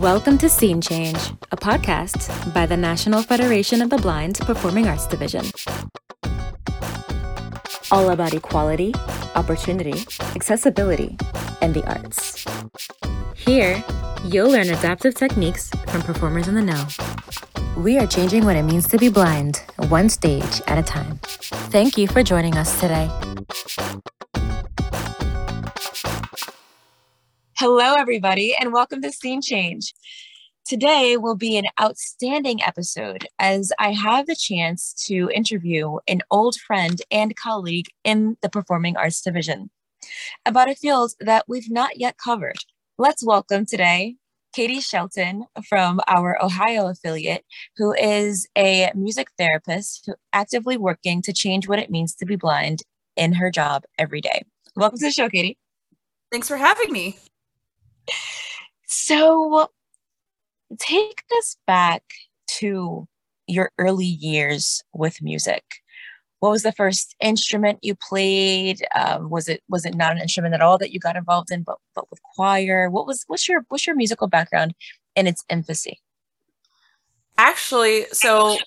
Welcome to Scene Change, a podcast by the National Federation of the Blind Performing Arts Division. All about equality, opportunity, accessibility, and the arts. Here, you'll learn adaptive techniques from performers in the know. We are changing what it means to be blind, one stage at a time. Thank you for joining us today. Hello, everybody, and welcome to Scene Change. Today will be an outstanding episode as I have the chance to interview an old friend and colleague in the Performing Arts Division about a field that we've not yet covered. Let's welcome today Katie Shelton from our Ohio affiliate, who is a music therapist who actively working to change what it means to be blind in her job every day. Welcome to the show, Katie. Thanks for having me. So, take us back to your early years with music. What was the first instrument you played? Um, was it was it not an instrument at all that you got involved in, but but with choir? What was what's your what's your musical background in its infancy? Actually, so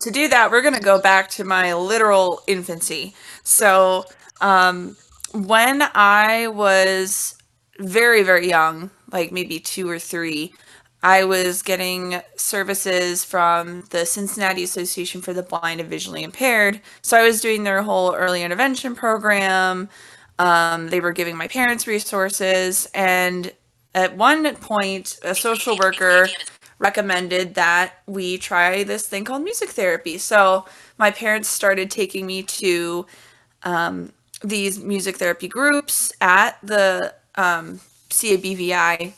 to do that, we're going to go back to my literal infancy. So, um, when I was very, very young, like maybe two or three, I was getting services from the Cincinnati Association for the Blind and Visually Impaired. So I was doing their whole early intervention program. Um, they were giving my parents resources. And at one point, a social worker recommended that we try this thing called music therapy. So my parents started taking me to um, these music therapy groups at the um, CABVI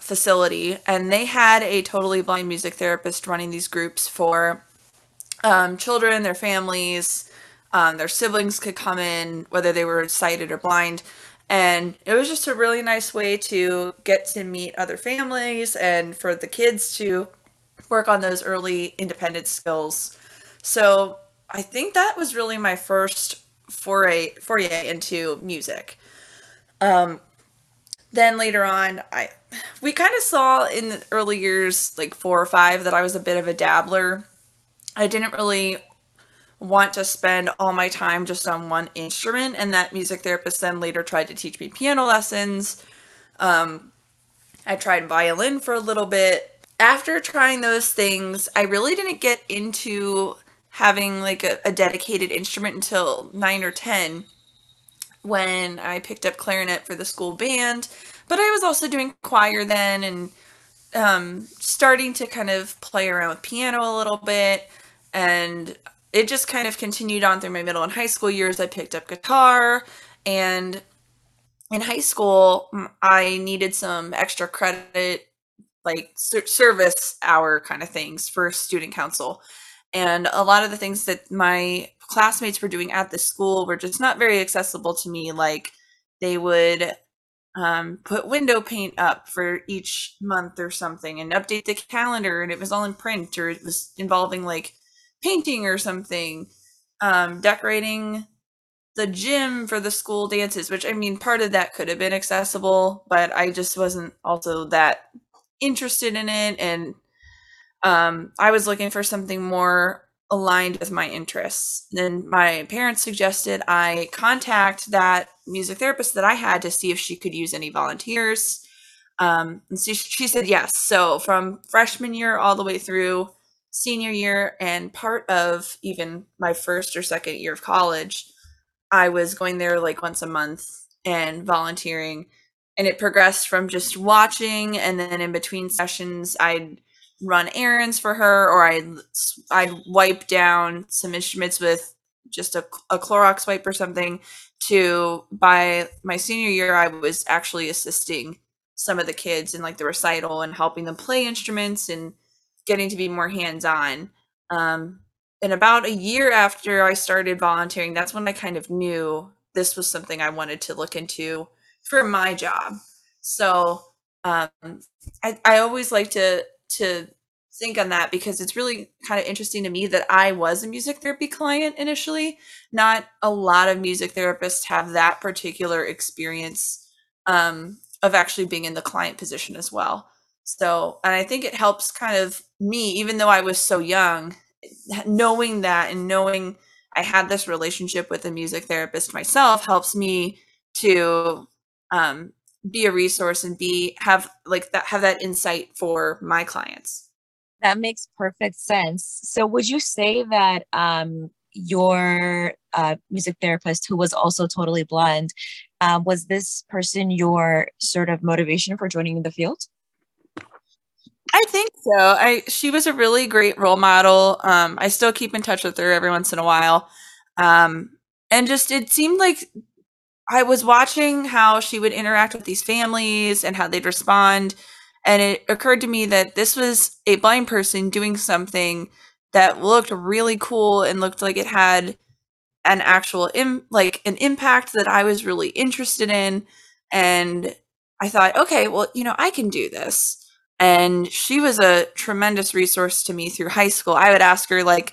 facility, and they had a totally blind music therapist running these groups for um, children, their families, um, their siblings could come in, whether they were sighted or blind. And it was just a really nice way to get to meet other families and for the kids to work on those early independent skills. So I think that was really my first foray foray into music. Um, then later on, I we kind of saw in the early years, like four or five, that I was a bit of a dabbler. I didn't really want to spend all my time just on one instrument, and that music therapist then later tried to teach me piano lessons. Um, I tried violin for a little bit. After trying those things, I really didn't get into having like a, a dedicated instrument until nine or ten when I picked up clarinet for the school band. But I was also doing choir then and um, starting to kind of play around with piano a little bit. And it just kind of continued on through my middle and high school years. I picked up guitar and in high school, I needed some extra credit, like service hour kind of things for student council. And a lot of the things that my classmates were doing at the school were just not very accessible to me. Like they would um, put window paint up for each month or something and update the calendar, and it was all in print, or it was involving like painting or something, um, decorating the gym for the school dances, which I mean, part of that could have been accessible, but I just wasn't also that interested in it. And um, I was looking for something more aligned with my interests. Then my parents suggested I contact that music therapist that I had to see if she could use any volunteers. Um, and she, she said yes. So from freshman year all the way through senior year and part of even my first or second year of college, I was going there like once a month and volunteering. And it progressed from just watching, and then in between sessions, I'd run errands for her or I'd I'd wipe down some instruments with just a, a Clorox wipe or something to by my senior year I was actually assisting some of the kids in like the recital and helping them play instruments and getting to be more hands-on. Um, and about a year after I started volunteering, that's when I kind of knew this was something I wanted to look into for my job. So um, I, I always like to to think on that because it's really kind of interesting to me that I was a music therapy client initially. Not a lot of music therapists have that particular experience um, of actually being in the client position as well. So, and I think it helps kind of me, even though I was so young, knowing that and knowing I had this relationship with a music therapist myself helps me to um, be a resource and be have like that have that insight for my clients. That makes perfect sense. So, would you say that um, your uh, music therapist, who was also totally blind, uh, was this person your sort of motivation for joining the field? I think so. I she was a really great role model. Um, I still keep in touch with her every once in a while, um, and just it seemed like I was watching how she would interact with these families and how they'd respond, and it occurred to me that this was a blind person doing something that looked really cool and looked like it had an actual Im- like an impact that I was really interested in, and I thought, okay, well, you know, I can do this and she was a tremendous resource to me through high school. I would ask her like,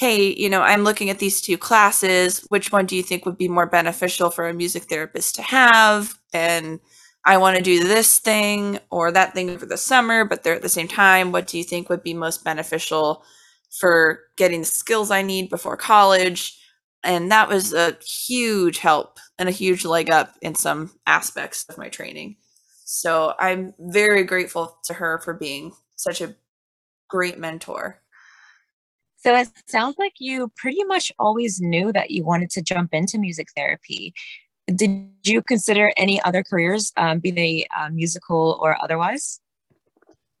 "Hey, you know, I'm looking at these two classes. Which one do you think would be more beneficial for a music therapist to have?" And I want to do this thing or that thing over the summer, but they're at the same time. What do you think would be most beneficial for getting the skills I need before college? And that was a huge help and a huge leg up in some aspects of my training. So I'm very grateful to her for being such a great mentor. So it sounds like you pretty much always knew that you wanted to jump into music therapy. Did you consider any other careers, um, be they uh, musical or otherwise?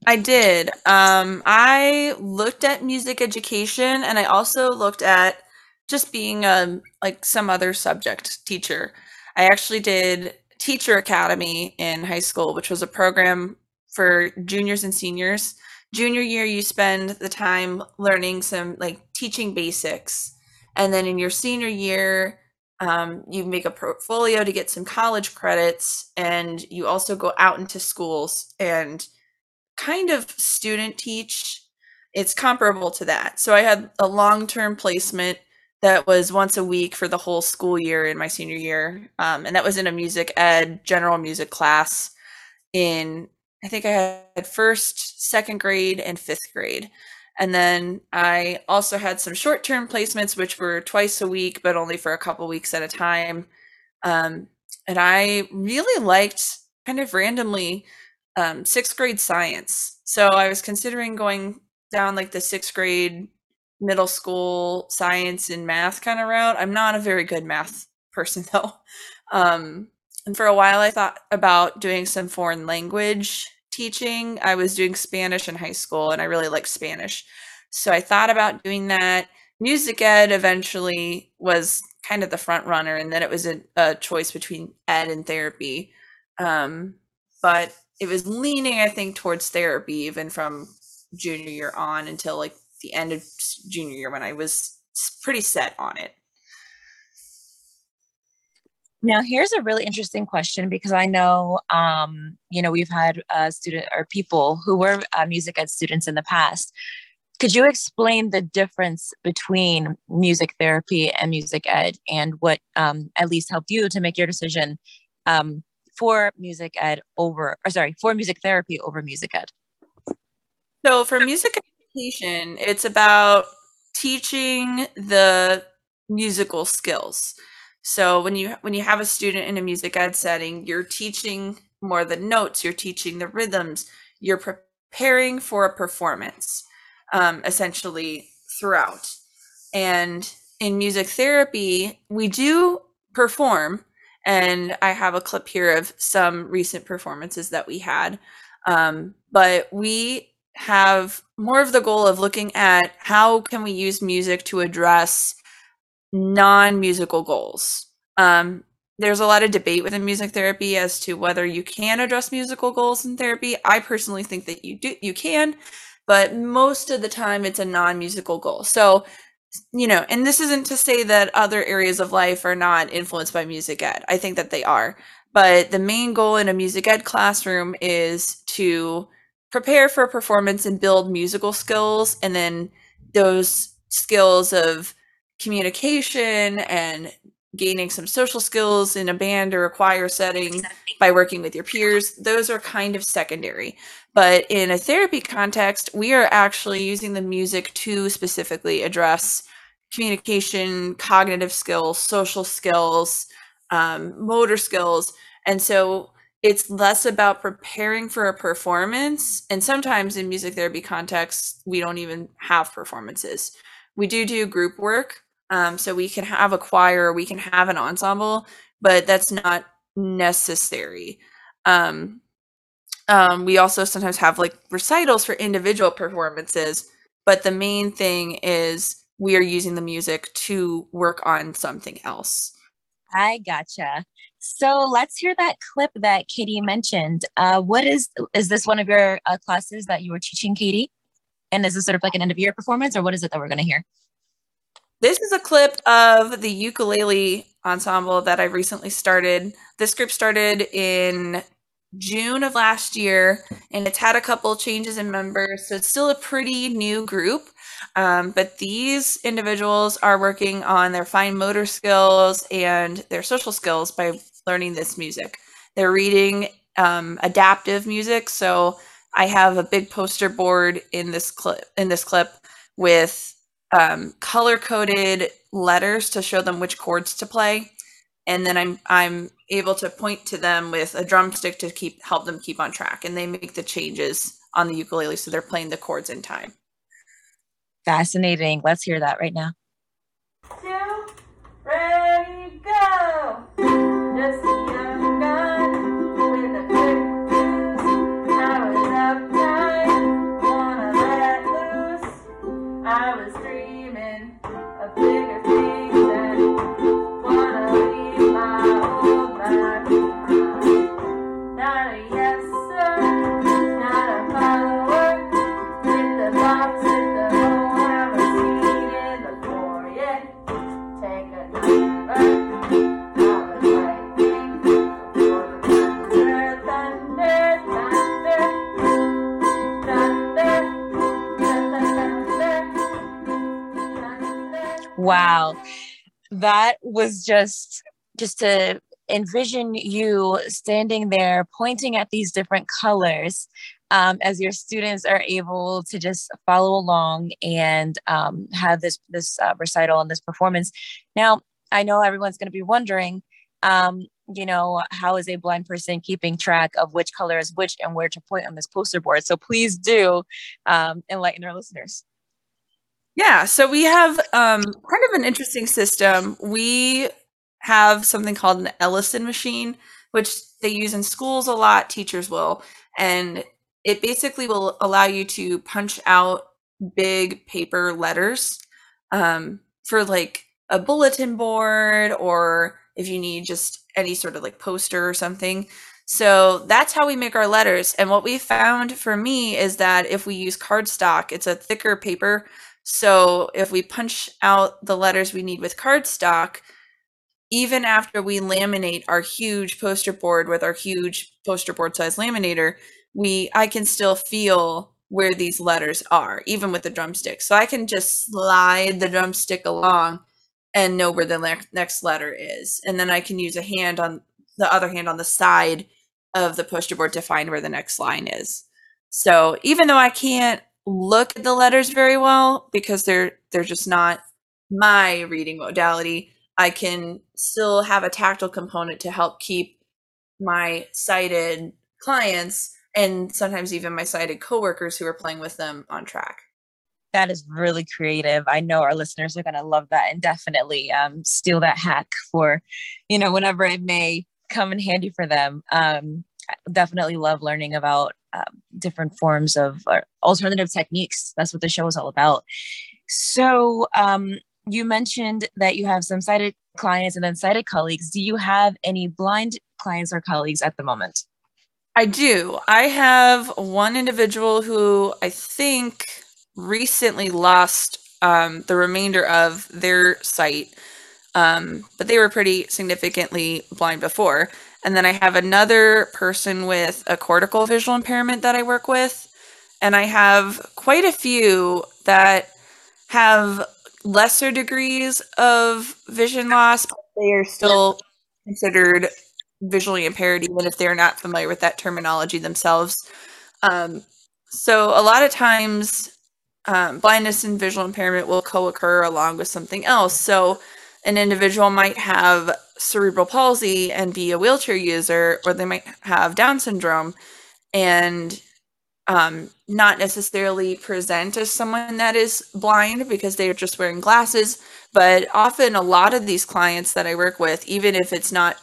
I did. Um, I looked at music education and I also looked at just being a um, like some other subject teacher. I actually did Teacher Academy in high school, which was a program for juniors and seniors. Junior year, you spend the time learning some like teaching basics. And then in your senior year, um, you make a portfolio to get some college credits. And you also go out into schools and kind of student teach. It's comparable to that. So I had a long term placement that was once a week for the whole school year in my senior year. Um, and that was in a music ed general music class in, I think I had first, second grade, and fifth grade. And then I also had some short term placements, which were twice a week, but only for a couple weeks at a time. Um, and I really liked kind of randomly um, sixth grade science. So I was considering going down like the sixth grade middle school science and math kind of route. I'm not a very good math person though. Um, and for a while, I thought about doing some foreign language teaching. I was doing Spanish in high school and I really liked Spanish. So I thought about doing that. Music ed eventually was kind of the front runner, and then it was a, a choice between ed and therapy. Um, but it was leaning, I think, towards therapy even from junior year on until like the end of junior year when I was pretty set on it. Now, here's a really interesting question because I know, um, you know, we've had uh, student or people who were uh, music ed students in the past. Could you explain the difference between music therapy and music ed, and what um, at least helped you to make your decision um, for music ed over, or sorry, for music therapy over music ed? So, for music education, it's about teaching the musical skills. So when you when you have a student in a music ed setting, you're teaching more the notes, you're teaching the rhythms, you're preparing for a performance, um, essentially throughout. And in music therapy, we do perform, and I have a clip here of some recent performances that we had. Um, but we have more of the goal of looking at how can we use music to address non-musical goals. Um, there's a lot of debate within music therapy as to whether you can address musical goals in therapy. I personally think that you do you can, but most of the time it's a non-musical goal. So, you know, and this isn't to say that other areas of life are not influenced by music ed. I think that they are. But the main goal in a music ed classroom is to prepare for performance and build musical skills and then those skills of communication and gaining some social skills in a band or a choir setting by working with your peers those are kind of secondary But in a therapy context, we are actually using the music to specifically address communication, cognitive skills, social skills, um, motor skills. And so it's less about preparing for a performance. And sometimes in music therapy contexts, we don't even have performances. We do do group work. Um, so we can have a choir, we can have an ensemble, but that's not necessary. Um, um, we also sometimes have like recitals for individual performances, but the main thing is we are using the music to work on something else. I gotcha. So let's hear that clip that Katie mentioned. Uh, what is is this one of your uh, classes that you were teaching, Katie? And is this sort of like an end of year performance, or what is it that we're going to hear? This is a clip of the ukulele ensemble that I recently started. This group started in June of last year, and it's had a couple changes in members, so it's still a pretty new group. Um, but these individuals are working on their fine motor skills and their social skills by learning this music. They're reading um, adaptive music, so I have a big poster board in this clip in this clip with um, color coded letters to show them which chords to play, and then I'm I'm able to point to them with a drumstick to keep help them keep on track, and they make the changes on the ukulele so they're playing the chords in time. Fascinating. Let's hear that right now. Wow. That was just just to envision you standing there pointing at these different colors um, as your students are able to just follow along and um, have this this uh, recital and this performance. Now, I know everyone's going to be wondering, um, you know, how is a blind person keeping track of which color is which and where to point on this poster board? So please do um, enlighten our listeners. Yeah, so we have um, kind of an interesting system. We have something called an Ellison machine, which they use in schools a lot, teachers will. And it basically will allow you to punch out big paper letters um, for like a bulletin board or if you need just any sort of like poster or something. So that's how we make our letters. And what we found for me is that if we use cardstock, it's a thicker paper. So if we punch out the letters we need with cardstock, even after we laminate our huge poster board with our huge poster board size laminator, we I can still feel where these letters are, even with the drumstick. So I can just slide the drumstick along and know where the le- next letter is. And then I can use a hand on the other hand on the side of the poster board to find where the next line is. So even though I can't look at the letters very well because they're they're just not my reading modality, I can still have a tactile component to help keep my sighted clients and sometimes even my sighted coworkers who are playing with them on track. That is really creative. I know our listeners are going to love that and definitely um, steal that hack for, you know, whenever it may come in handy for them. Um, definitely love learning about um, different forms of uh, alternative techniques. That's what the show is all about. So, um, you mentioned that you have some sighted clients and then sighted colleagues. Do you have any blind clients or colleagues at the moment? I do. I have one individual who I think recently lost um, the remainder of their sight, um, but they were pretty significantly blind before. And then I have another person with a cortical visual impairment that I work with. And I have quite a few that have lesser degrees of vision loss, but they are still considered visually impaired, even if they're not familiar with that terminology themselves. Um, so a lot of times, um, blindness and visual impairment will co-occur along with something else. So an individual might have cerebral palsy and be a wheelchair user, or they might have Down syndrome and um, not necessarily present as someone that is blind because they're just wearing glasses. But often, a lot of these clients that I work with, even if it's not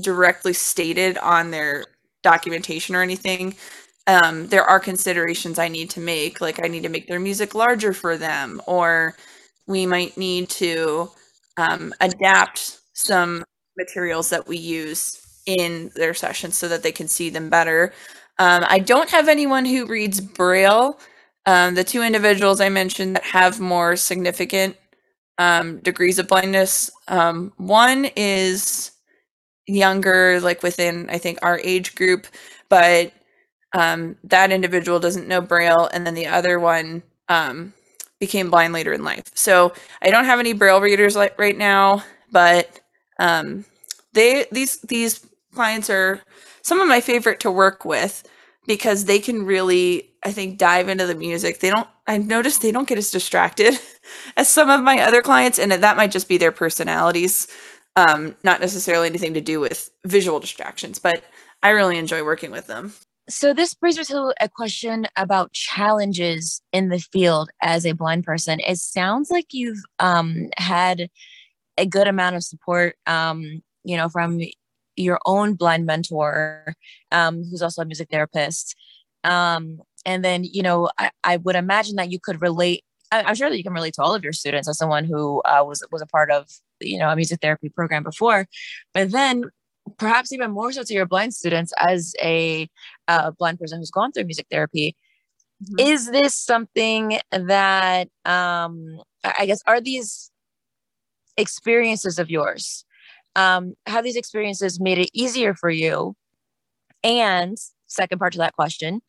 directly stated on their documentation or anything, um, there are considerations I need to make. Like, I need to make their music larger for them, or we might need to um, adapt some materials that we use in their sessions so that they can see them better. Um, I don't have anyone who reads Braille. Um, the two individuals I mentioned that have more significant um, degrees of blindness, um, one is younger, like within, I think, our age group, but um, that individual doesn't know Braille. And then the other one um, became blind later in life. So I don't have any Braille readers right now, but um, they these these clients are some of my favorite to work with because they can really I think dive into the music. They don't I've noticed they don't get as distracted as some of my other clients and that might just be their personalities. Um, not necessarily anything to do with visual distractions, but I really enjoy working with them. So this brings me to a question about challenges in the field as a blind person. It sounds like you've um, had a good amount of support, um, you know, from your own blind mentor, um, who's also a music therapist. Um, and then, you know, I, I would imagine that you could relate. I, am sure that you can relate to all of your students as someone who uh, was was a part of, you know, a music therapy program before. But then perhaps even more so to your blind students as a uh, blind person who's gone through music therapy mm-hmm. is this something that um i guess are these experiences of yours um have these experiences made it easier for you and second part to that question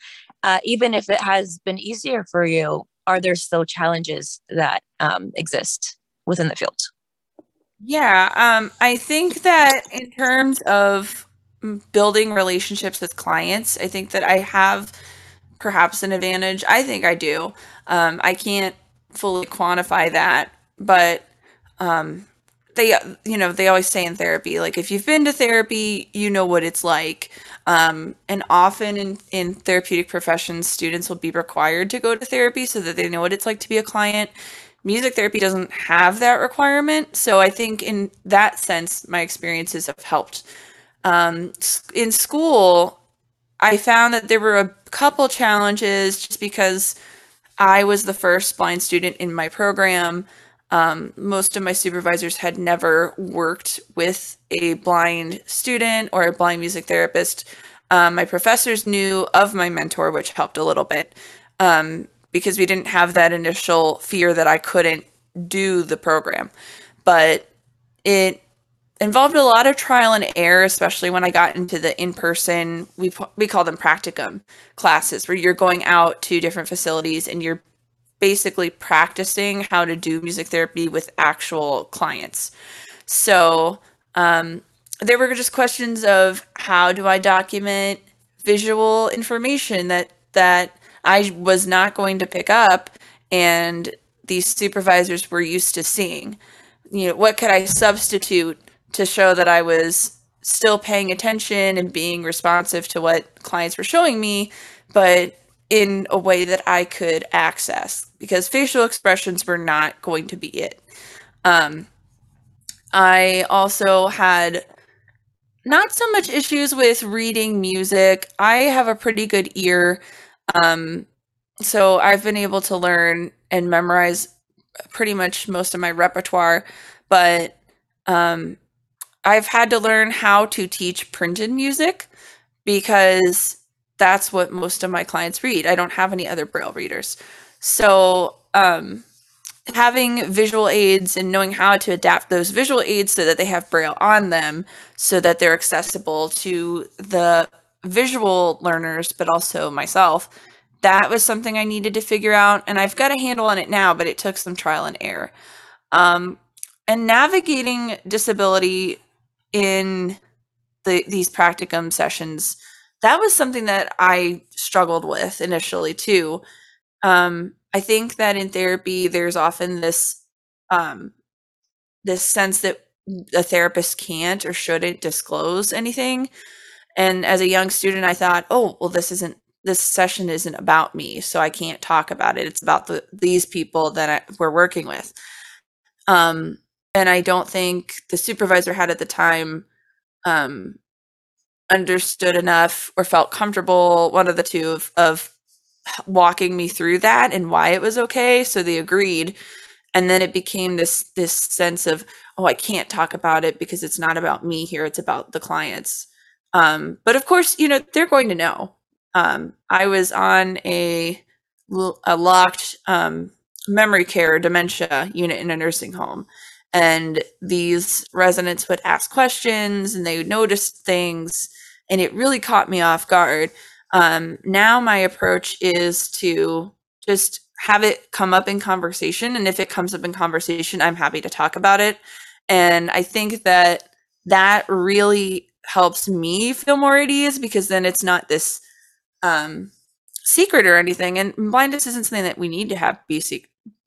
uh, even if it has been easier for you are there still challenges that um, exist within the field yeah, um, I think that in terms of building relationships with clients, I think that I have perhaps an advantage. I think I do. Um, I can't fully quantify that, but um, they, you know, they always say in therapy, like if you've been to therapy, you know what it's like. Um, and often in, in therapeutic professions, students will be required to go to therapy so that they know what it's like to be a client music therapy doesn't have that requirement. So I think in that sense, my experiences have helped. Um, in school, I found that there were a couple challenges just because I was the first blind student in my program. Um, most of my supervisors had never worked with a blind student or a blind music therapist. Um, my professors knew of my mentor, which helped a little bit. Um, because we didn't have that initial fear that I couldn't do the program. But it involved a lot of trial and error, especially when I got into the in-person we we call them practicum classes, where you're going out to different facilities and you're basically practicing how to do music therapy with actual clients. So um, there were just questions of how do I document visual information that that I was not going to pick up and these supervisors were used to seeing. You know, what could I substitute to show that I was still paying attention and being responsive to what clients were showing me, but in a way that I could access because facial expressions were not going to be it. Um, I also had not so much issues with reading music. I have a pretty good ear. Um, so I've been able to learn and memorize pretty much most of my repertoire, but um, I've had to learn how to teach printed music because that's what most of my clients read. I don't have any other braille readers. So, um, having visual aids and knowing how to adapt those visual aids so that they have braille on them so that they're accessible to the visual learners, but also myself that was something I needed to figure out, and I've got a handle on it now, but it took some trial and error. Um, and navigating disability in the, these practicum sessions, that was something that I struggled with initially too. Um, I think that in therapy, there's often this um, this sense that a therapist can't or shouldn't disclose anything. And as a young student, I thought, oh, well, this isn't this session isn't about me, so I can't talk about it. It's about the these people that I, we're working with. Um, and I don't think the supervisor had at the time um, understood enough or felt comfortable, one of the two, of, of walking me through that and why it was okay. So they agreed. And then it became this this sense of oh i can't talk about it because it's not about me here it's about the clients. Um, but of course you know they're going to know. Um, i was on a, a locked um, memory care dementia unit in a nursing home and these residents would ask questions and they would notice things and it really caught me off guard. Um, now my approach is to just have it come up in conversation and if it comes up in conversation i'm happy to talk about it. And i think that that really helps me feel more at ease because then it's not this um, secret or anything. And blindness isn't something that we need to have be,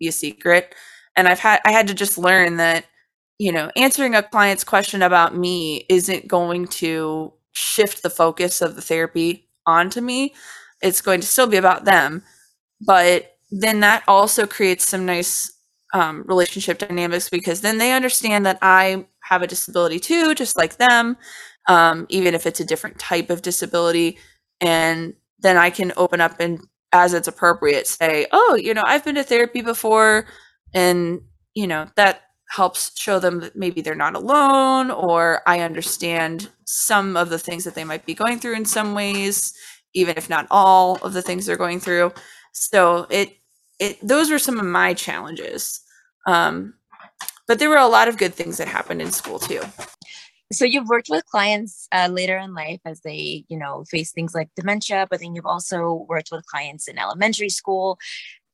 be a secret and i've had i had to just learn that you know answering a client's question about me isn't going to shift the focus of the therapy onto me it's going to still be about them but then that also creates some nice um, relationship dynamics because then they understand that I have a disability too, just like them, um, even if it's a different type of disability. And then I can open up and, as it's appropriate, say, oh, you know, I've been to therapy before. And, you know, that helps show them that maybe they're not alone or I understand some of the things that they might be going through in some ways, even if not all of the things they're going through. So it it those were some of my challenges. Um, but there were a lot of good things that happened in school too. So you've worked with clients uh, later in life as they, you know, face things like dementia, but then you've also worked with clients in elementary school.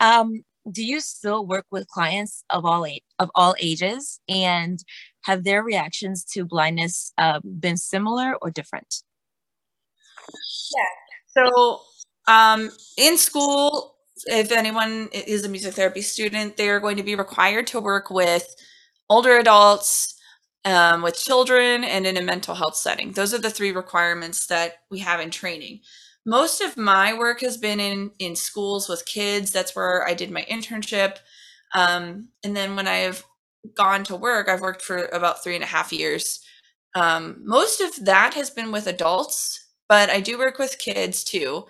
Um, do you still work with clients of all age, of all ages, and have their reactions to blindness uh, been similar or different? Yeah. So um, in school, if anyone is a music therapy student, they are going to be required to work with older adults, um, with children, and in a mental health setting. Those are the three requirements that we have in training. Most of my work has been in in schools with kids. That's where I did my internship. Um, and then when I've gone to work, I've worked for about three and a half years. Um, most of that has been with adults, but I do work with kids too.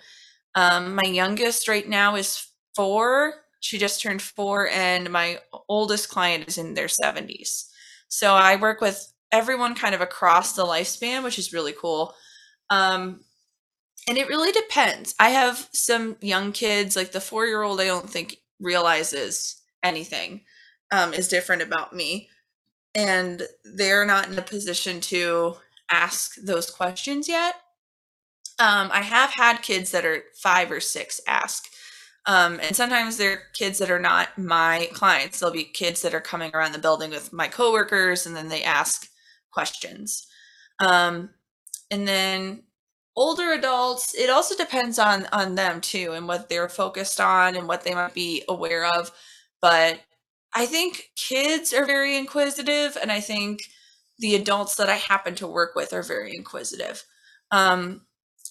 Um, my youngest right now is four. She just turned four, and my oldest client is in their 70s. So I work with everyone kind of across the lifespan, which is really cool. Um, and it really depends. I have some young kids, like the four year old, I don't think realizes anything um, is different about me. And they're not in a position to ask those questions yet. Um, I have had kids that are five or six ask. Um, and sometimes they're kids that are not my clients. They'll be kids that are coming around the building with my coworkers, and then they ask questions. Um, and then older adults, it also depends on on them too, and what they're focused on and what they might be aware of. But I think kids are very inquisitive, and I think the adults that I happen to work with are very inquisitive. Um,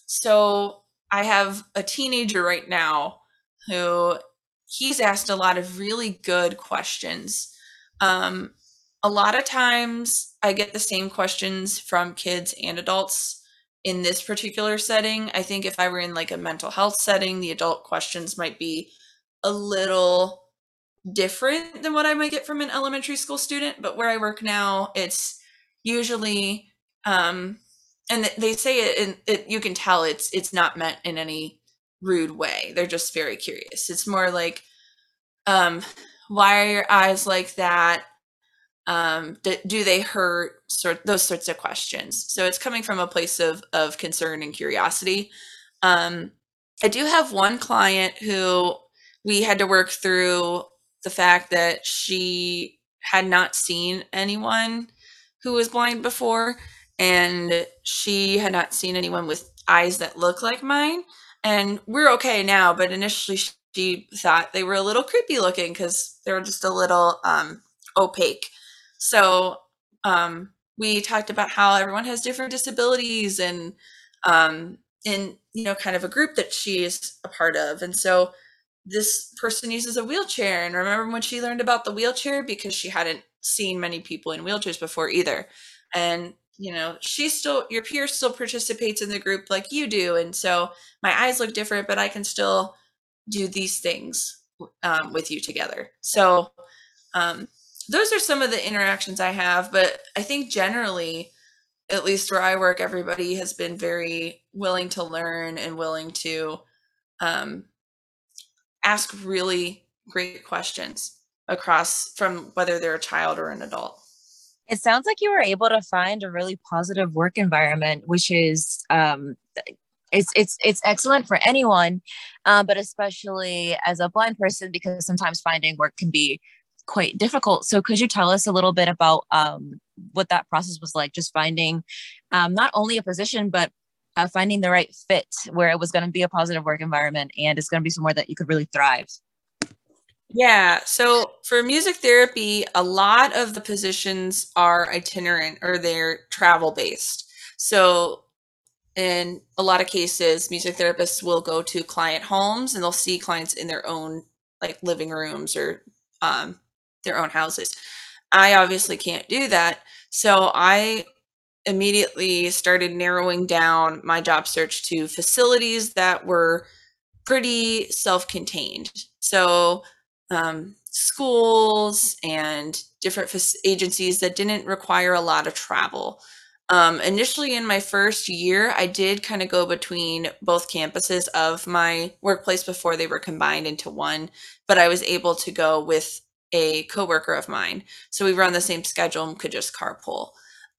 so I have a teenager right now who he's asked a lot of really good questions. Um, a lot of times I get the same questions from kids and adults in this particular setting. I think if I were in like a mental health setting, the adult questions might be a little different than what I might get from an elementary school student. But where I work now, it's usually um, and they say it and it, you can tell it's it's not meant in any rude way they're just very curious it's more like um why are your eyes like that um do, do they hurt sort those sorts of questions so it's coming from a place of of concern and curiosity um i do have one client who we had to work through the fact that she had not seen anyone who was blind before and she had not seen anyone with eyes that look like mine. And we're okay now, but initially she thought they were a little creepy looking because they were just a little um, opaque. So um, we talked about how everyone has different disabilities and um, in you know kind of a group that she is a part of, and so this person uses a wheelchair. And remember when she learned about the wheelchair because she hadn't seen many people in wheelchairs before either, and you know she still your peer still participates in the group like you do, and so my eyes look different, but I can still do these things um, with you together. So um, those are some of the interactions I have, but I think generally, at least where I work, everybody has been very willing to learn and willing to um, ask really great questions across from whether they're a child or an adult. It sounds like you were able to find a really positive work environment, which is um, it's it's it's excellent for anyone, uh, but especially as a blind person because sometimes finding work can be quite difficult. So could you tell us a little bit about um, what that process was like, just finding um, not only a position, but uh, finding the right fit where it was going to be a positive work environment and it's going to be somewhere that you could really thrive? Yeah. So for music therapy, a lot of the positions are itinerant or they're travel based. So in a lot of cases, music therapists will go to client homes and they'll see clients in their own like living rooms or um, their own houses. I obviously can't do that. So I immediately started narrowing down my job search to facilities that were pretty self contained. So, um, schools and different agencies that didn't require a lot of travel. Um, initially, in my first year, I did kind of go between both campuses of my workplace before they were combined into one, but I was able to go with a coworker of mine. So we on the same schedule and could just carpool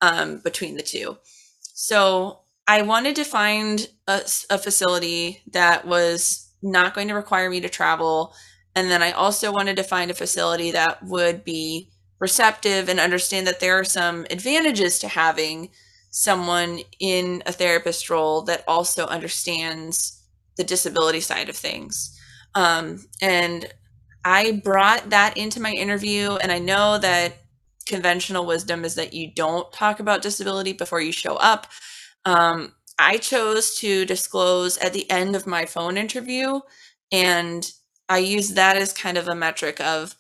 um, between the two. So I wanted to find a, a facility that was not going to require me to travel. And then I also wanted to find a facility that would be receptive and understand that there are some advantages to having someone in a therapist role that also understands the disability side of things. Um, and I brought that into my interview, and I know that conventional wisdom is that you don't talk about disability before you show up. Um, I chose to disclose at the end of my phone interview, and I use that as kind of a metric of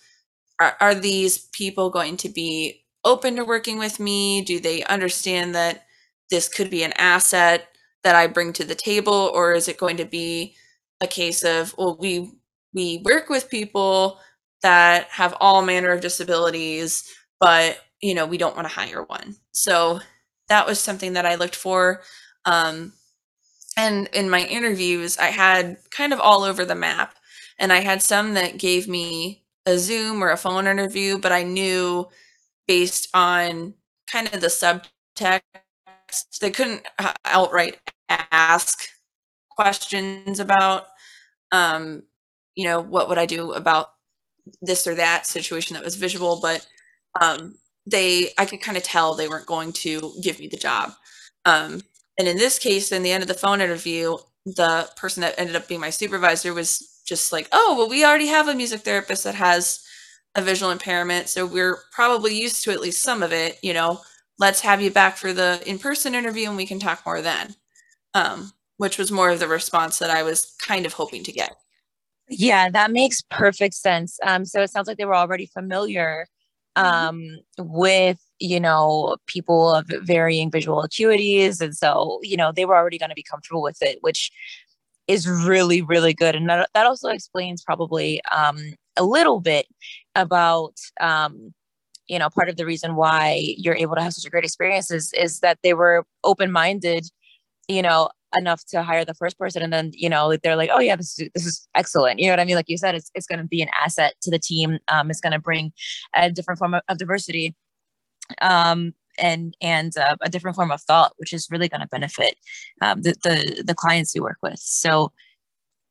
are, are these people going to be open to working with me? Do they understand that this could be an asset that I bring to the table, or is it going to be a case of, well, we we work with people that have all manner of disabilities, but you know, we don't want to hire one. So that was something that I looked for. Um, and in my interviews, I had kind of all over the map. And I had some that gave me a Zoom or a phone interview, but I knew based on kind of the subtext, they couldn't outright ask questions about um, you know, what would I do about this or that situation that was visual, but um, they, I could kind of tell they weren't going to give me the job. Um, and in this case, in the end of the phone interview, the person that ended up being my supervisor was just like, oh, well, we already have a music therapist that has a visual impairment. So we're probably used to at least some of it. You know, let's have you back for the in person interview and we can talk more then. Um, which was more of the response that I was kind of hoping to get. Yeah, that makes perfect sense. Um, so it sounds like they were already familiar mm-hmm. um, with, you know, people of varying visual acuities. And so, you know, they were already going to be comfortable with it, which is really, really good. And that, that also explains probably um, a little bit about, um, you know, part of the reason why you're able to have such a great experience is, is that they were open minded, you know, enough to hire the first person and then you know they're like oh yeah this is this is excellent. You know what i mean? Like you said it's, it's going to be an asset to the team um, it's going to bring a different form of, of diversity um, and and uh, a different form of thought which is really going to benefit um, the, the the clients we work with. So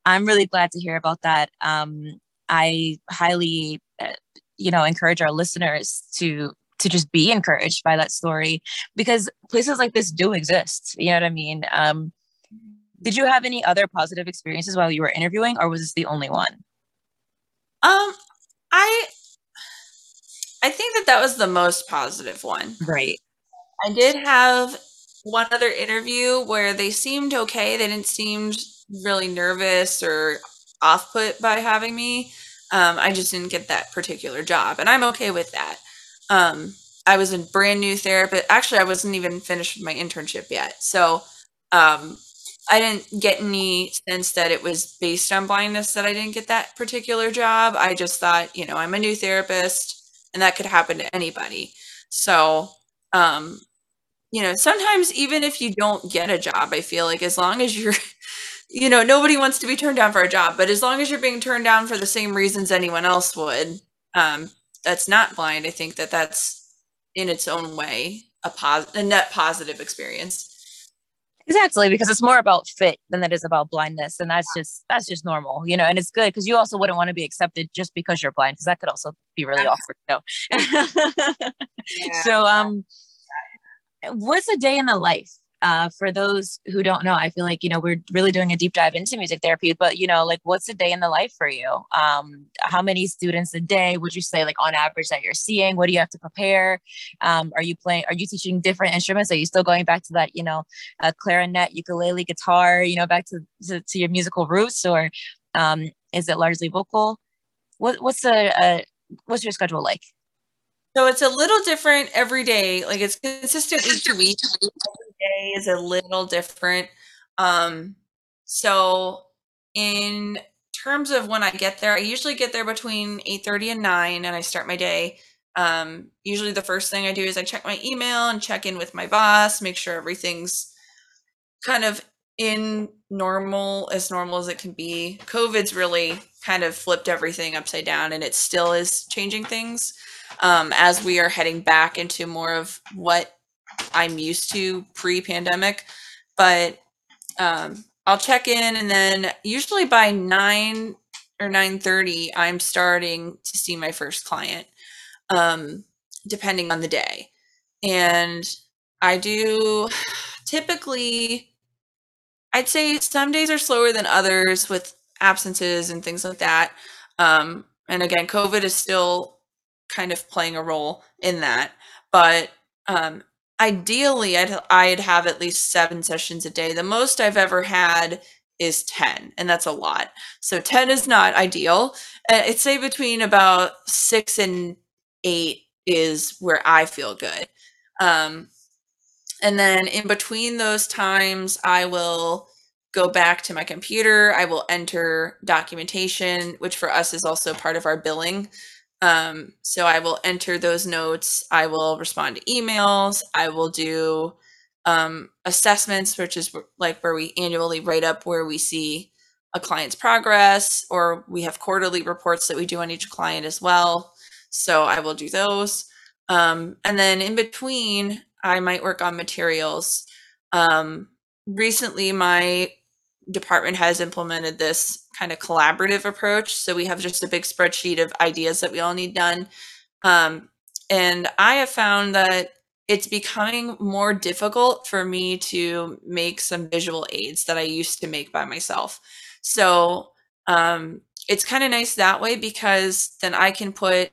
i'm really glad to hear about that. Um, i highly uh, you know encourage our listeners to to just be encouraged by that story because places like this do exist you know what i mean? Um, Did you have any other positive experiences while you were interviewing, or was this the only one? Um, I I think that that was the most positive one. Right. I did have one other interview where they seemed okay. They didn't seem really nervous or off put by having me. Um, I just didn't get that particular job, and I'm okay with that. Um, I was a brand new therapist. Actually, I wasn't even finished with my internship yet. So um, I didn't get any sense that it was based on blindness that I didn't get that particular job. I just thought, you know, I'm a new therapist and that could happen to anybody. So, um, you know, sometimes even if you don't get a job, I feel like as long as you're, you know, nobody wants to be turned down for a job, but as long as you're being turned down for the same reasons anyone else would, um, that's not blind. I think that that's in its own way a pos- a net positive experience. Exactly, because it's more about fit than it is about blindness, and that's just that's just normal, you know. And it's good because you also wouldn't want to be accepted just because you're blind, because that could also be really awkward. So, yeah. so um, what's a day in the life uh, for those who don't know, I feel like, you know, we're really doing a deep dive into music therapy, but, you know, like what's a day in the life for you? Um, how many students a day would you say, like on average, that you're seeing? What do you have to prepare? Um, are you playing, are you teaching different instruments? Are you still going back to that, you know, uh, clarinet, ukulele, guitar, you know, back to, to, to your musical roots? Or um, is it largely vocal? What, what's the, what's your schedule like? So it's a little different every day. Like it's consistent week to week. Is a little different. Um, so in terms of when I get there, I usually get there between 8:30 and 9 and I start my day. Um, usually the first thing I do is I check my email and check in with my boss, make sure everything's kind of in normal as normal as it can be. COVID's really kind of flipped everything upside down and it still is changing things um, as we are heading back into more of what I'm used to pre-pandemic. But um, I'll check in, and then usually by nine or nine thirty, I'm starting to see my first client, um, depending on the day. And I do typically, I'd say some days are slower than others with absences and things like that. Um, and again, COVID is still kind of playing a role in that. But um, ideally, I'd, I'd have at least seven sessions a day. The most I've ever had is 10, and that's a lot. So 10 is not ideal. Uh, I'd say between about six and eight is where I feel good. Um, and then in between those times, I will go back to my computer. I will enter documentation, which for us is also part of our billing. Um, so I will enter those notes. I will respond to emails. I will do um, assessments, which is like where we annually write up where we see a client's progress, or we have quarterly reports that we do on each client as well. So I will do those. Um, and then in between, I might work on materials. Um, recently, my department has implemented this kind of collaborative approach. So we have just a big spreadsheet of ideas that we all need done. Um, and I have found that it's becoming more difficult for me to make some visual aids that I used to make by myself. So um, it's kind of nice that way because then I can put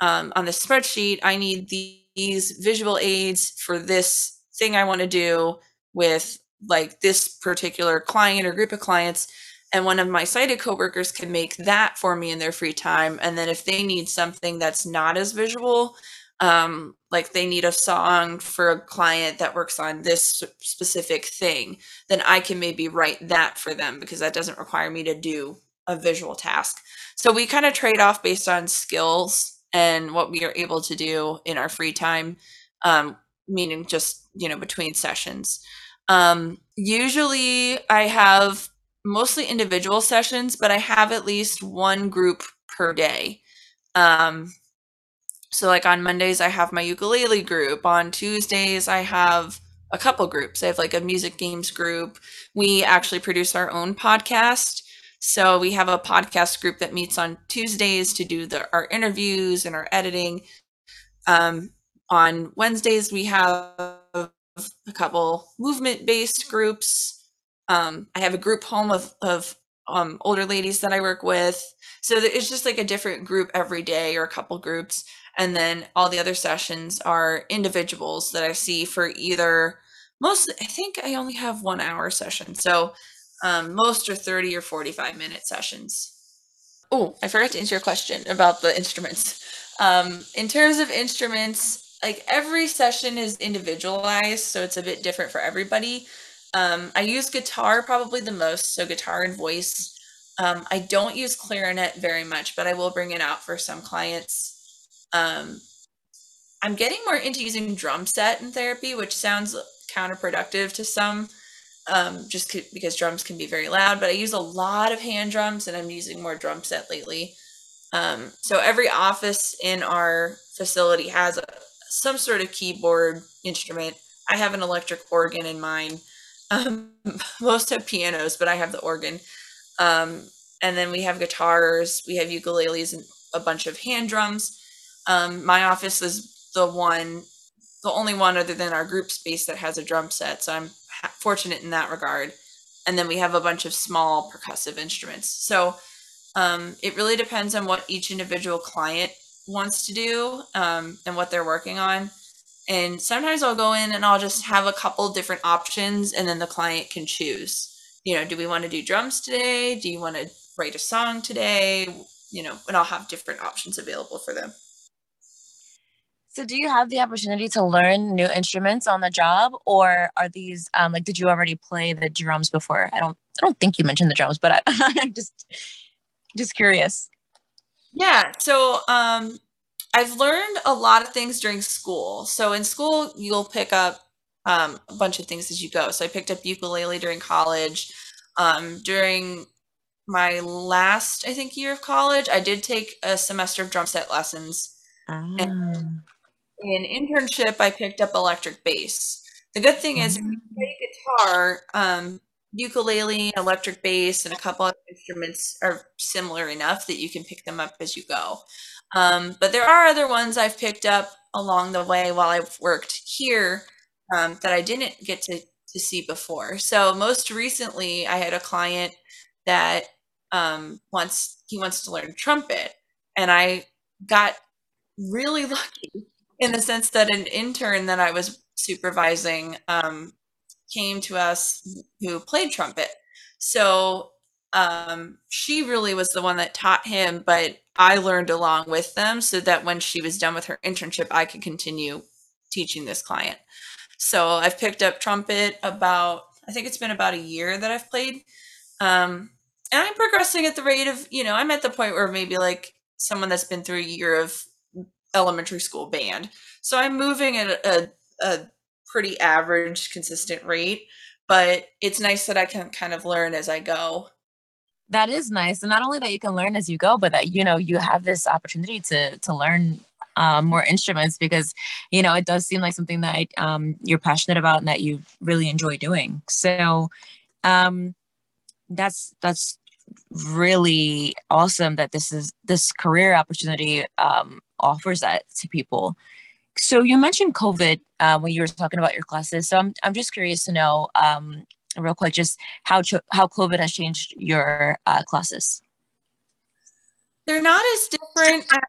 um, on the spreadsheet, I need these visual aids for this thing I want to do with like this particular client or group of clients and one of my sighted coworkers can make that for me in their free time and then if they need something that's not as visual um, like they need a song for a client that works on this specific thing then i can maybe write that for them because that doesn't require me to do a visual task. So we kind of trade off based on skills and what we are able to do in our free time um, meaning just you know between sessions. Um, usually I have mostly individual sessions, but I have at least one group per day. Um, so like on Mondays, I have my ukulele group. On Tuesdays, I have a couple groups. I have like a music games group. We actually produce our own podcast. So we have a podcast group that meets on Tuesdays to do the, our interviews and our editing. Um, on Wednesdays, we have a couple movement based groups. Um, I have a group home of, of um, older ladies that I work with. So it's just like a different group every day or a couple groups. And then all the other sessions are individuals that I see for either most, I think I only have one hour session. So um, most are 30 or 45 minute sessions. Oh, I forgot to answer your question about the instruments. Um, in terms of instruments, like every session is individualized, so it's a bit different for everybody. Um, I use guitar probably the most, so guitar and voice. Um, I don't use clarinet very much, but I will bring it out for some clients. Um, I'm getting more into using drum set in therapy, which sounds counterproductive to some, um, just because drums can be very loud. But I use a lot of hand drums, and I'm using more drum set lately. Um, so every office in our facility has a, some sort of keyboard instrument. I have an electric organ in mine. Um, most have pianos, but I have the organ. Um, and then we have guitars, we have ukuleles, and a bunch of hand drums. Um, my office is the one, the only one other than our group space that has a drum set. So I'm fortunate in that regard. And then we have a bunch of small percussive instruments. So um, it really depends on what each individual client wants to do um, and what they're working on. And sometimes I'll go in and I'll just have a couple different options and then the client can choose. You know, do we want to do drums today? Do you want to write a song today? You know, and I'll have different options available for them. So, do you have the opportunity to learn new instruments on the job, or are these um, like? Did you already play the drums before? I don't. I don't think you mentioned the drums, but I, I'm just just curious. Yeah. So, um, I've learned a lot of things during school. So in school, you'll pick up um, a bunch of things as you go. So I picked up ukulele during college. Um, during my last, I think, year of college, I did take a semester of drum set lessons. And Ah. in internship, I picked up electric bass. The good thing is, if you play guitar, um, ukulele, electric bass, and a couple other instruments are similar enough that you can pick them up as you go. Um, but there are other ones I've picked up along the way while I've worked here um, that I didn't get to, to see before. So most recently, I had a client that um, wants he wants to learn trumpet, and I got really lucky in the sense that an intern that I was supervising um, came to us who played trumpet. So um, she really was the one that taught him, but I learned along with them so that when she was done with her internship, I could continue teaching this client. So I've picked up trumpet about, I think it's been about a year that I've played. Um, and I'm progressing at the rate of, you know, I'm at the point where maybe like someone that's been through a year of elementary school band. So I'm moving at a, a pretty average, consistent rate, but it's nice that I can kind of learn as I go. That is nice, and not only that you can learn as you go, but that you know you have this opportunity to to learn um, more instruments because you know it does seem like something that um, you're passionate about and that you really enjoy doing. So um, that's that's really awesome that this is this career opportunity um, offers that to people. So you mentioned COVID uh, when you were talking about your classes. So I'm I'm just curious to know um, real quick just how how COVID has changed your uh, classes. They're not as different as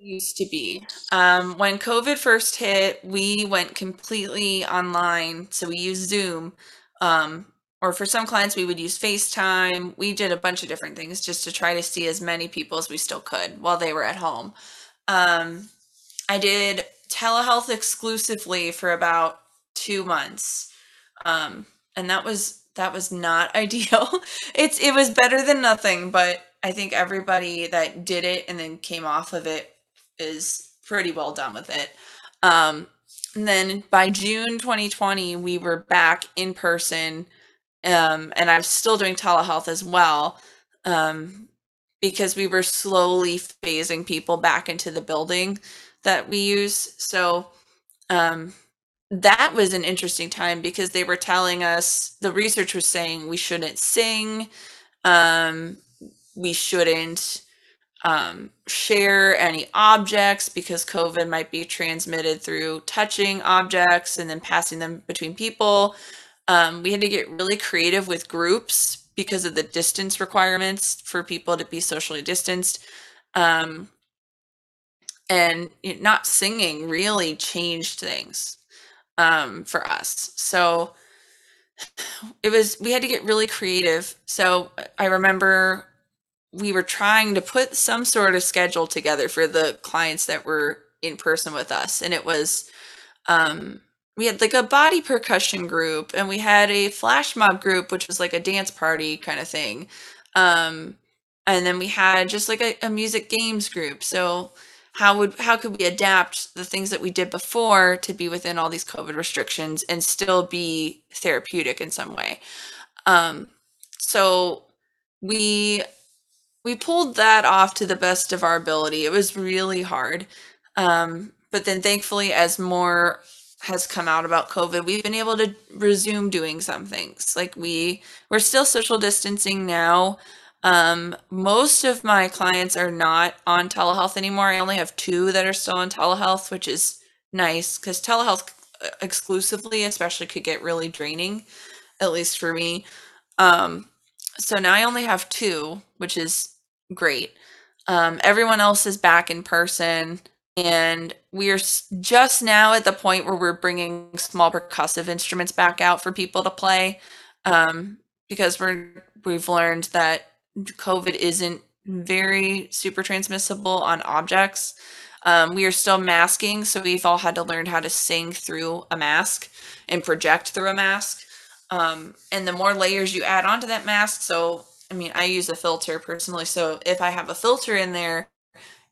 they used to be. Um, when COVID first hit, we went completely online. So we used Zoom. Um, or for some clients, we would use FaceTime. We did a bunch of different things just to try to see as many people as we still could while they were at home. Um, I did telehealth exclusively for about two months. Um, and that was that was not ideal. It's it was better than nothing, but I think everybody that did it and then came off of it is pretty well done with it. Um, and then by June 2020, we were back in person, um, and I'm still doing telehealth as well, um, because we were slowly phasing people back into the building that we use. So um, that was an interesting time because they were telling us the research was saying we shouldn't sing um, we shouldn't um, share any objects because covid might be transmitted through touching objects and then passing them between people Um, we had to get really creative with groups because of the distance requirements for people to be socially distanced. Um, and not singing really changed things um, for us. So it was, we had to get really creative. So I remember we were trying to put some sort of schedule together for the clients that were in person with us. And it was, um, we had like a body percussion group and we had a flash mob group, which was like a dance party kind of thing. Um, and then we had just like a, a music games group. So how would how could we adapt the things that we did before to be within all these COVID restrictions and still be therapeutic in some way? Um, so we we pulled that off to the best of our ability. It was really hard. Um, but then thankfully, as more has come out about COVID, we've been able to resume doing some things. Like we we're still social distancing now, um, most of my clients are not on telehealth anymore. I only have two that are still on telehealth, which is nice because telehealth exclusively, especially, could get really draining, at least for me. Um, so now I only have two, which is great. Um, everyone else is back in person, and we are just now at the point where we're bringing small percussive instruments back out for people to play um, because we're we've learned that COVID isn't very super transmissible on objects. Um, we are still masking, so we've all had to learn how to sing through a mask and project through a mask. Um, and the more layers you add onto that mask, so I mean, I use a filter personally, so if I have a filter in there,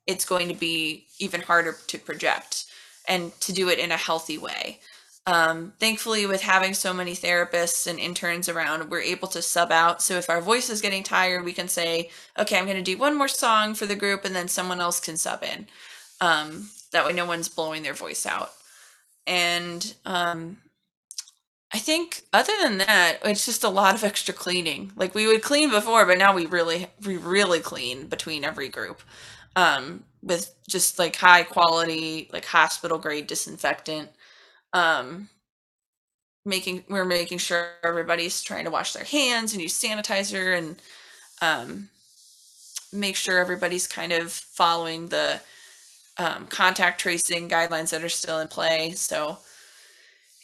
it's going to be even harder to project and to do it in a healthy way. Um, thankfully, with having so many therapists and interns around, we're able to sub out. So if our voice is getting tired, we can say, okay, I'm going to do one more song for the group, and then someone else can sub in. Um, that way, no one's blowing their voice out. And um, I think other than that, it's just a lot of extra cleaning. Like we would clean before, but now we really, we really clean between every group um, with just like high quality, like hospital grade disinfectant um making we're making sure everybody's trying to wash their hands and use sanitizer and um make sure everybody's kind of following the um, contact tracing guidelines that are still in play. So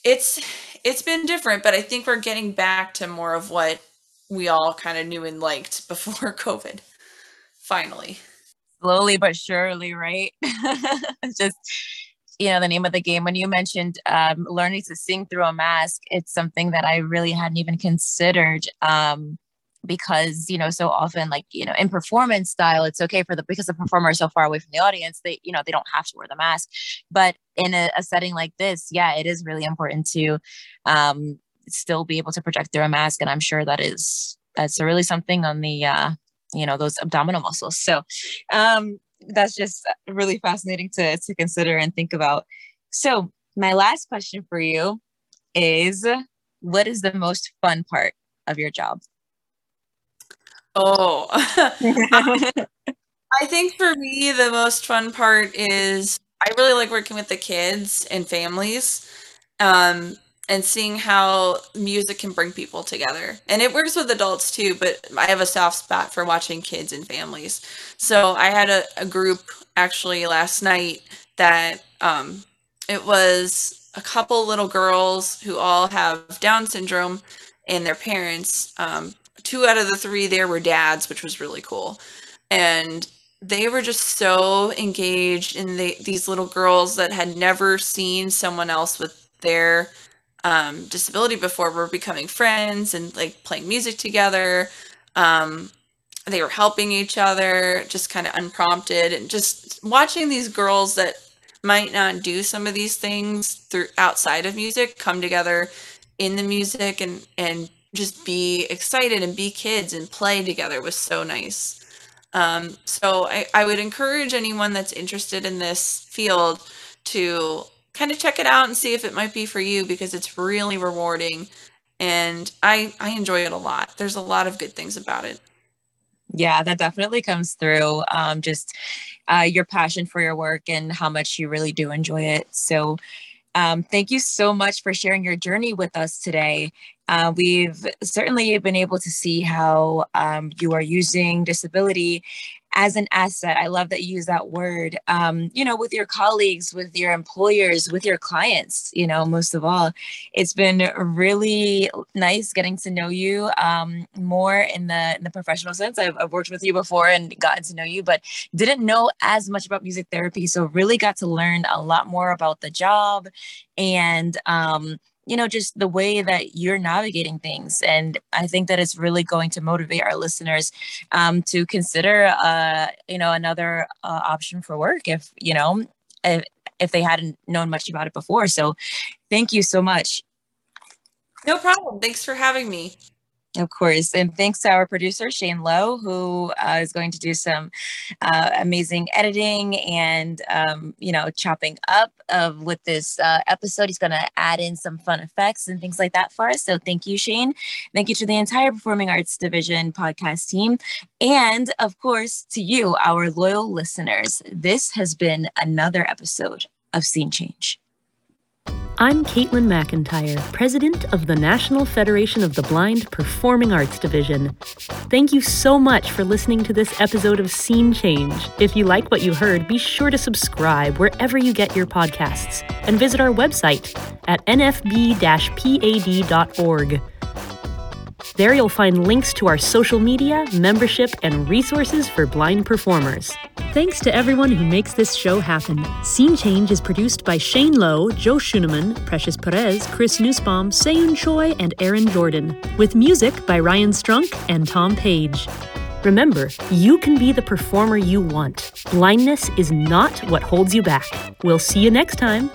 it's it's been different but i think we're getting back to more of what we all kind of knew and liked before covid finally. Slowly but surely right? Just you know the name of the game. When you mentioned um, learning to sing through a mask it's something that i really hadn't even considered um, because you know so often like you know in performance style it's okay for the because the performer is so far away from the audience they you know they don't have to wear the mask. But in a, a setting like this yeah it is really important to um, still be able to project through a mask and i'm sure that is that's really something on the uh, you know those abdominal muscles. So um that's just really fascinating to to consider and think about. So, my last question for you is what is the most fun part of your job? Oh, I think for me, the most fun part is I really like working with the kids and families. Um, and seeing how music can bring people together. And it works with adults too, but I have a soft spot for watching kids and families. So I had a, a group actually last night that um, it was a couple little girls who all have Down syndrome and their parents. Um, two out of the three there were dads, which was really cool. And they were just so engaged in the, these little girls that had never seen someone else with their um, disability before were becoming friends and like playing music together. Um, they were helping each other just kind of unprompted and just watching these girls that might not do some of these things through outside of music come together in the music and and just be excited and be kids and play together was so nice. Um, so I, I would encourage anyone that's interested in this field to kind of check it out and see if it might be for you because it's really rewarding and I I enjoy it a lot. There's a lot of good things about it. Yeah, that definitely comes through. Um, just uh, your passion for your work and how much you really do enjoy it. So, um, thank you so much for sharing your journey with us today. Uh, we've certainly been able to see how um, you are using disability as an asset. I love that you use that word, um, you know, with your colleagues, with your employers, with your clients, you know, most of all. It's been really nice getting to know you um, more in the, in the professional sense. I've, I've worked with you before and gotten to know you, but didn't know as much about music therapy. So really got to learn a lot more about the job and, um, you know just the way that you're navigating things and i think that it's really going to motivate our listeners um, to consider uh, you know another uh, option for work if you know if, if they hadn't known much about it before. So thank you so much. No problem. Thanks for having me of course. And thanks to our producer, Shane Lowe, who uh, is going to do some uh, amazing editing and, um, you know, chopping up of with this uh, episode. He's going to add in some fun effects and things like that for us. So thank you, Shane. Thank you to the entire Performing Arts Division podcast team. And of course, to you, our loyal listeners. This has been another episode of Scene Change. I'm Caitlin McIntyre, President of the National Federation of the Blind Performing Arts Division. Thank you so much for listening to this episode of Scene Change. If you like what you heard, be sure to subscribe wherever you get your podcasts and visit our website at nfb pad.org. There you'll find links to our social media, membership, and resources for blind performers. Thanks to everyone who makes this show happen. Scene Change is produced by Shane Lowe, Joe Schuneman, Precious Perez, Chris Nussbaum, Seun Choi, and Aaron Jordan, with music by Ryan Strunk and Tom Page. Remember, you can be the performer you want. Blindness is not what holds you back. We'll see you next time.